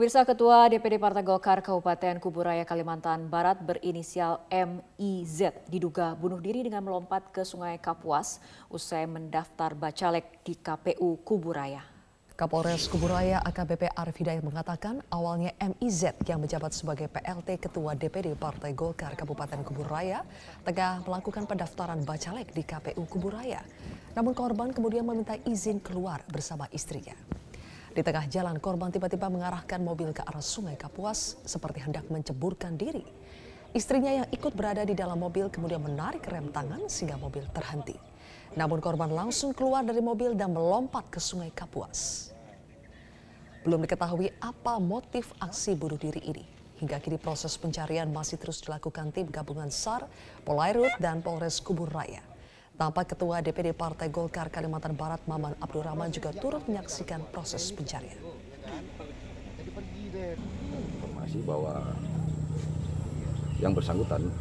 Pemirsa Ketua DPD Partai Golkar Kabupaten Kuburaya Kalimantan Barat berinisial MIZ diduga bunuh diri dengan melompat ke Sungai Kapuas usai mendaftar bacalek di KPU Kuburaya. Kapolres Kuburaya AKBP Arif Hidayat mengatakan awalnya MIZ yang menjabat sebagai PLT Ketua DPD Partai Golkar Kabupaten Kuburaya tengah melakukan pendaftaran bacalek di KPU Kuburaya. Namun korban kemudian meminta izin keluar bersama istrinya. Di tengah jalan, korban tiba-tiba mengarahkan mobil ke arah sungai Kapuas seperti hendak menceburkan diri. Istrinya yang ikut berada di dalam mobil kemudian menarik rem tangan sehingga mobil terhenti. Namun korban langsung keluar dari mobil dan melompat ke sungai Kapuas. Belum diketahui apa motif aksi bunuh diri ini. Hingga kini proses pencarian masih terus dilakukan tim gabungan SAR, Polairut, dan Polres Kubur Raya. Tampak Ketua DPD Partai Golkar Kalimantan Barat Maman Abdurrahman juga turut menyaksikan proses pencarian. Informasi bahwa yang bersangkutan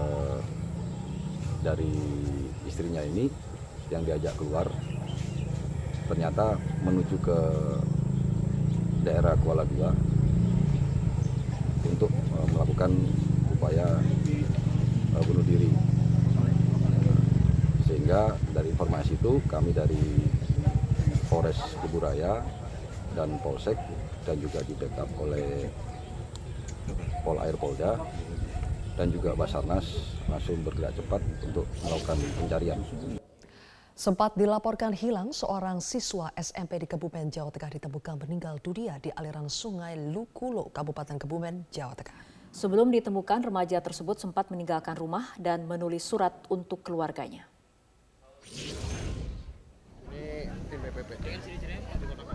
eh, dari istrinya ini yang diajak keluar ternyata menuju ke daerah Kuala Dua untuk eh, melakukan upaya eh, bunuh diri sehingga dari informasi itu kami dari Polres Kuburaya dan Polsek dan juga di backup oleh Pol Air Polda dan juga Basarnas langsung bergerak cepat untuk melakukan pencarian. Sempat dilaporkan hilang seorang siswa SMP di Kebumen, Jawa Tengah ditemukan meninggal dunia di aliran sungai Lukulo, Kabupaten Kebumen, Jawa Tengah. Sebelum ditemukan, remaja tersebut sempat meninggalkan rumah dan menulis surat untuk keluarganya.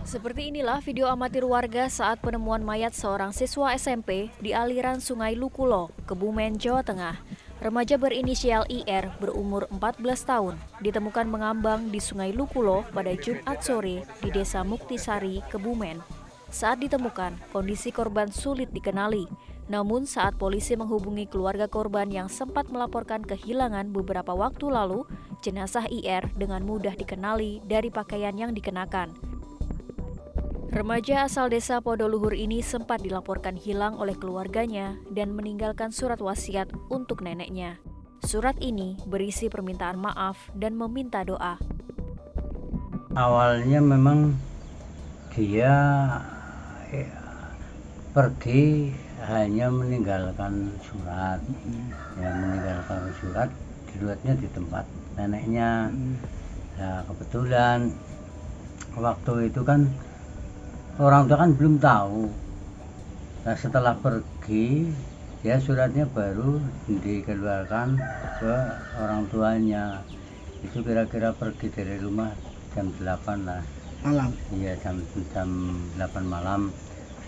Seperti inilah video amatir warga saat penemuan mayat seorang siswa SMP di aliran Sungai Lukulo, Kebumen, Jawa Tengah. Remaja berinisial IR berumur 14 tahun ditemukan mengambang di Sungai Lukulo pada Jumat sore di Desa Muktisari, Kebumen. Saat ditemukan, kondisi korban sulit dikenali. Namun saat polisi menghubungi keluarga korban yang sempat melaporkan kehilangan beberapa waktu lalu, jenazah IR dengan mudah dikenali dari pakaian yang dikenakan. Remaja asal desa Podoluhur ini sempat dilaporkan hilang oleh keluarganya dan meninggalkan surat wasiat untuk neneknya. Surat ini berisi permintaan maaf dan meminta doa. Awalnya memang dia ya, pergi hanya meninggalkan surat ya meninggalkan surat diruatnya di tempat neneknya. Ya kebetulan waktu itu kan orang tua kan belum tahu. Nah setelah pergi ya suratnya baru dikeluarkan ke orang tuanya. Itu kira-kira pergi dari rumah jam 8 lah. Malam. Iya jam jam 8 malam.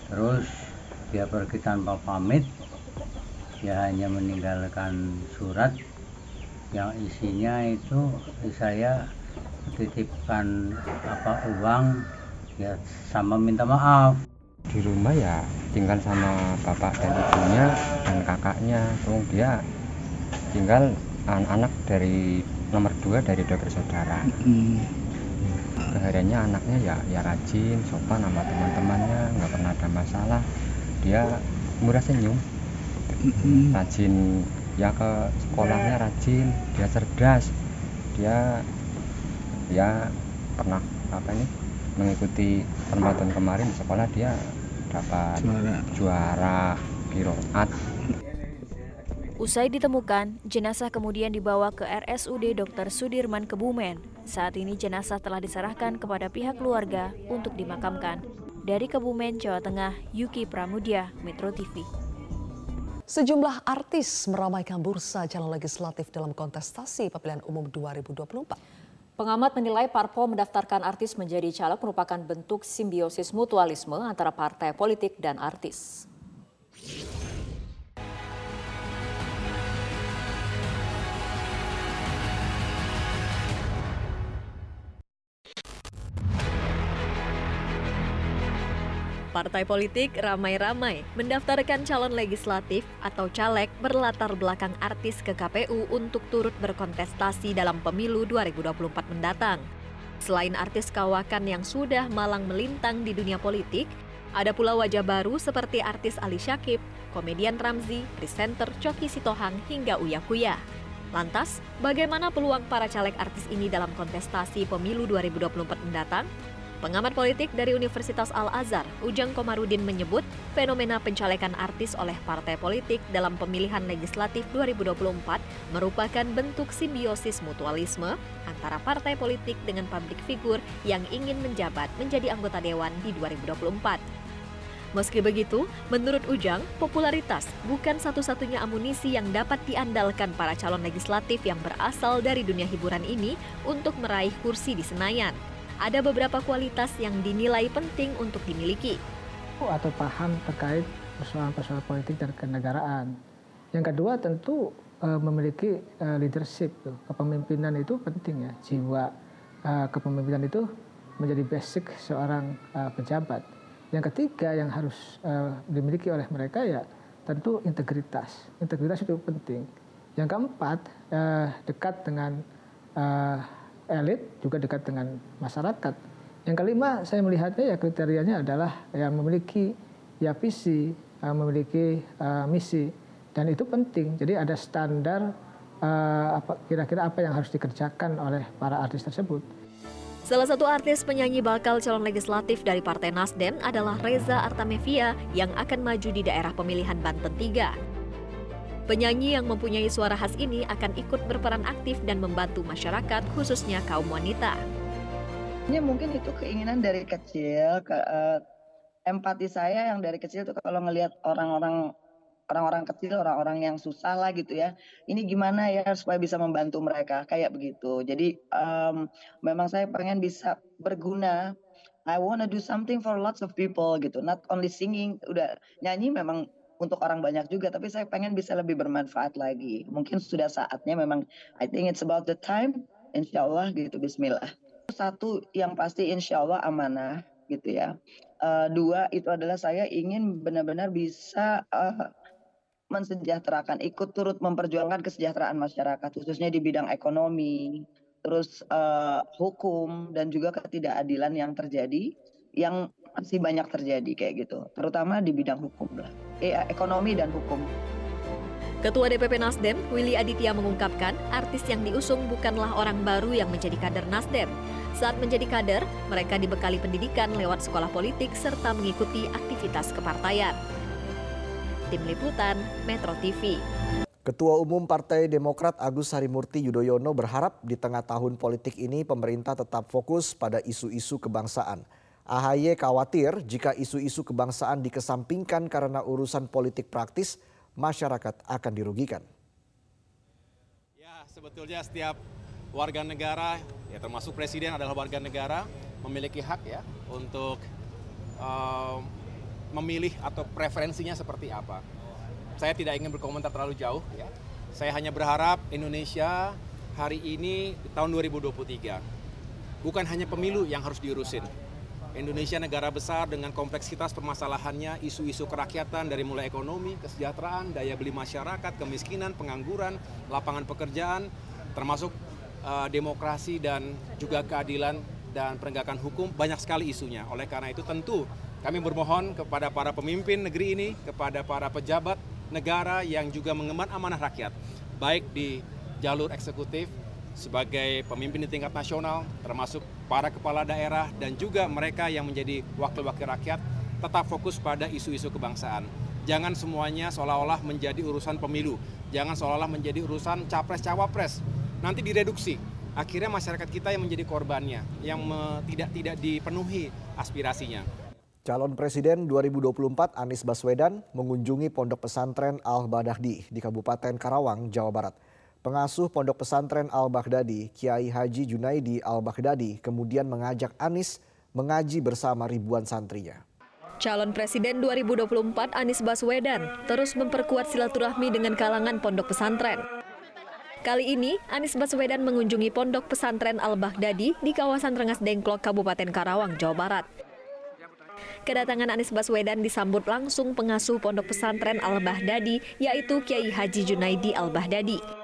Terus dia pergi tanpa pamit. Dia hanya meninggalkan surat yang isinya itu saya titipkan apa uang ya sama minta maaf. Di rumah ya tinggal sama bapak dan ibunya dan kakaknya. Terus dia tinggal anak-anak dari nomor dua dari dua bersaudara hmm. kehariannya anaknya ya ya rajin sopan sama teman-temannya nggak pernah ada masalah. Dia murah senyum. Rajin ya ke sekolahnya rajin dia cerdas dia dia pernah apa ini mengikuti permatuan kemarin di sekolah dia dapat juara, juara kiroat Usai ditemukan, jenazah kemudian dibawa ke RSUD Dr. Sudirman Kebumen. Saat ini jenazah telah diserahkan kepada pihak keluarga untuk dimakamkan. Dari Kebumen, Jawa Tengah, Yuki Pramudia, Metro TV. Sejumlah artis meramaikan bursa calon legislatif dalam kontestasi pemilihan umum 2024. Pengamat menilai parpol mendaftarkan artis menjadi caleg merupakan bentuk simbiosis mutualisme antara partai politik dan artis. Partai politik ramai-ramai mendaftarkan calon legislatif atau caleg berlatar belakang artis ke KPU untuk turut berkontestasi dalam pemilu 2024 mendatang. Selain artis kawakan yang sudah malang melintang di dunia politik, Ada pula wajah baru seperti artis Ali Syakib, komedian Ramzi, presenter Coki Sitohang, hingga Uya Kuya. Lantas, bagaimana peluang para caleg artis ini dalam kontestasi pemilu 2024 mendatang? Pengamat politik dari Universitas Al-Azhar, Ujang Komarudin menyebut fenomena pencalekan artis oleh partai politik dalam pemilihan legislatif 2024 merupakan bentuk simbiosis mutualisme antara partai politik dengan publik figur yang ingin menjabat menjadi anggota dewan di 2024. Meski begitu, menurut Ujang, popularitas bukan satu-satunya amunisi yang dapat diandalkan para calon legislatif yang berasal dari dunia hiburan ini untuk meraih kursi di Senayan ada beberapa kualitas yang dinilai penting untuk dimiliki. Atau paham terkait persoalan-persoalan politik dan kenegaraan. Yang kedua tentu uh, memiliki uh, leadership. Kepemimpinan itu penting ya. Jiwa uh, kepemimpinan itu menjadi basic seorang pejabat. Yang ketiga yang harus dimiliki oleh mereka ya tentu integritas. Integritas itu penting. Yang keempat dekat dengan elit juga dekat dengan masyarakat. Yang kelima saya melihatnya ya kriterianya adalah yang memiliki ya visi, uh, memiliki uh, misi dan itu penting. Jadi ada standar uh, apa kira-kira apa yang harus dikerjakan oleh para artis tersebut. Salah satu artis penyanyi bakal calon legislatif dari Partai Nasdem adalah Reza Artamevia yang akan maju di daerah pemilihan Banten 3. Penyanyi yang mempunyai suara khas ini akan ikut berperan aktif dan membantu masyarakat, khususnya kaum wanita. Ini mungkin itu keinginan dari kecil, ke, uh, empati saya yang dari kecil tuh kalau ngelihat orang-orang orang-orang kecil, orang-orang yang susah lah gitu ya. Ini gimana ya supaya bisa membantu mereka kayak begitu. Jadi um, memang saya pengen bisa berguna. I wanna do something for lots of people gitu. Not only singing, udah nyanyi memang untuk orang banyak juga tapi saya pengen bisa lebih bermanfaat lagi. Mungkin sudah saatnya memang I think it's about the time insya Allah gitu Bismillah. Satu yang pasti insya Allah amanah gitu ya. Uh, dua itu adalah saya ingin benar-benar bisa uh, mensejahterakan ikut turut memperjuangkan kesejahteraan masyarakat khususnya di bidang ekonomi terus uh, hukum dan juga ketidakadilan yang terjadi yang masih banyak terjadi kayak gitu, terutama di bidang hukum lah, eh, ekonomi dan hukum. Ketua DPP Nasdem, Willy Aditya mengungkapkan, artis yang diusung bukanlah orang baru yang menjadi kader Nasdem. Saat menjadi kader, mereka dibekali pendidikan lewat sekolah politik serta mengikuti aktivitas kepartaian. Tim Liputan, Metro TV. Ketua Umum Partai Demokrat Agus Harimurti Yudhoyono berharap di tengah tahun politik ini pemerintah tetap fokus pada isu-isu kebangsaan. AHY khawatir jika isu-isu kebangsaan dikesampingkan karena urusan politik praktis, masyarakat akan dirugikan. Ya, sebetulnya setiap warga negara, ya termasuk presiden adalah warga negara, memiliki hak ya untuk uh, memilih atau preferensinya seperti apa. Saya tidak ingin berkomentar terlalu jauh ya. Saya hanya berharap Indonesia hari ini tahun 2023 bukan hanya pemilu yang harus diurusin, Indonesia negara besar dengan kompleksitas permasalahannya, isu-isu kerakyatan dari mulai ekonomi, kesejahteraan, daya beli masyarakat, kemiskinan, pengangguran, lapangan pekerjaan, termasuk uh, demokrasi dan juga keadilan dan penegakan hukum banyak sekali isunya. Oleh karena itu tentu kami bermohon kepada para pemimpin negeri ini, kepada para pejabat negara yang juga mengemban amanah rakyat, baik di jalur eksekutif sebagai pemimpin di tingkat nasional, termasuk para kepala daerah dan juga mereka yang menjadi wakil-wakil rakyat, tetap fokus pada isu-isu kebangsaan. Jangan semuanya seolah-olah menjadi urusan pemilu, jangan seolah-olah menjadi urusan capres-cawapres. Nanti direduksi, akhirnya masyarakat kita yang menjadi korbannya, yang tidak tidak dipenuhi aspirasinya. Calon Presiden 2024 Anies Baswedan mengunjungi Pondok Pesantren Al-Badahdi di Kabupaten Karawang, Jawa Barat. Pengasuh Pondok Pesantren Al-Baghdadi, Kiai Haji Junaidi Al-Baghdadi, kemudian mengajak Anies mengaji bersama ribuan santrinya. Calon Presiden 2024 Anies Baswedan terus memperkuat silaturahmi dengan kalangan pondok pesantren. Kali ini, Anies Baswedan mengunjungi Pondok Pesantren Al-Baghdadi di kawasan Rengas Dengklok, Kabupaten Karawang, Jawa Barat. Kedatangan Anies Baswedan disambut langsung pengasuh Pondok Pesantren Al-Baghdadi, yaitu Kiai Haji Junaidi Al-Baghdadi.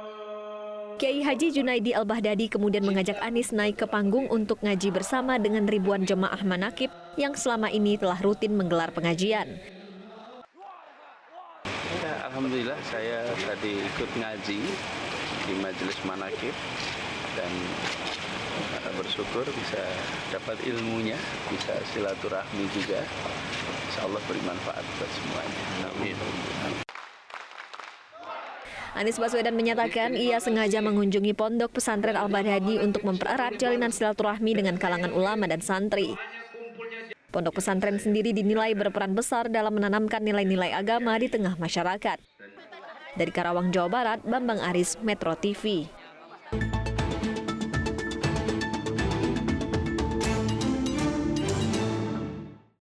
Kiai Haji Junaidi Al-Bahdadi kemudian mengajak Anies naik ke panggung untuk ngaji bersama dengan ribuan jemaah manakib yang selama ini telah rutin menggelar pengajian. Ya, Alhamdulillah saya tadi ikut ngaji di Majelis Manakib dan bersyukur bisa dapat ilmunya, bisa silaturahmi juga. Insya Allah bermanfaat buat semuanya. Amin. Anies Baswedan menyatakan ia sengaja mengunjungi pondok pesantren Al-Badhadi untuk mempererat jalinan silaturahmi dengan kalangan ulama dan santri. Pondok pesantren sendiri dinilai berperan besar dalam menanamkan nilai-nilai agama di tengah masyarakat. Dari Karawang, Jawa Barat, Bambang Aris, Metro TV.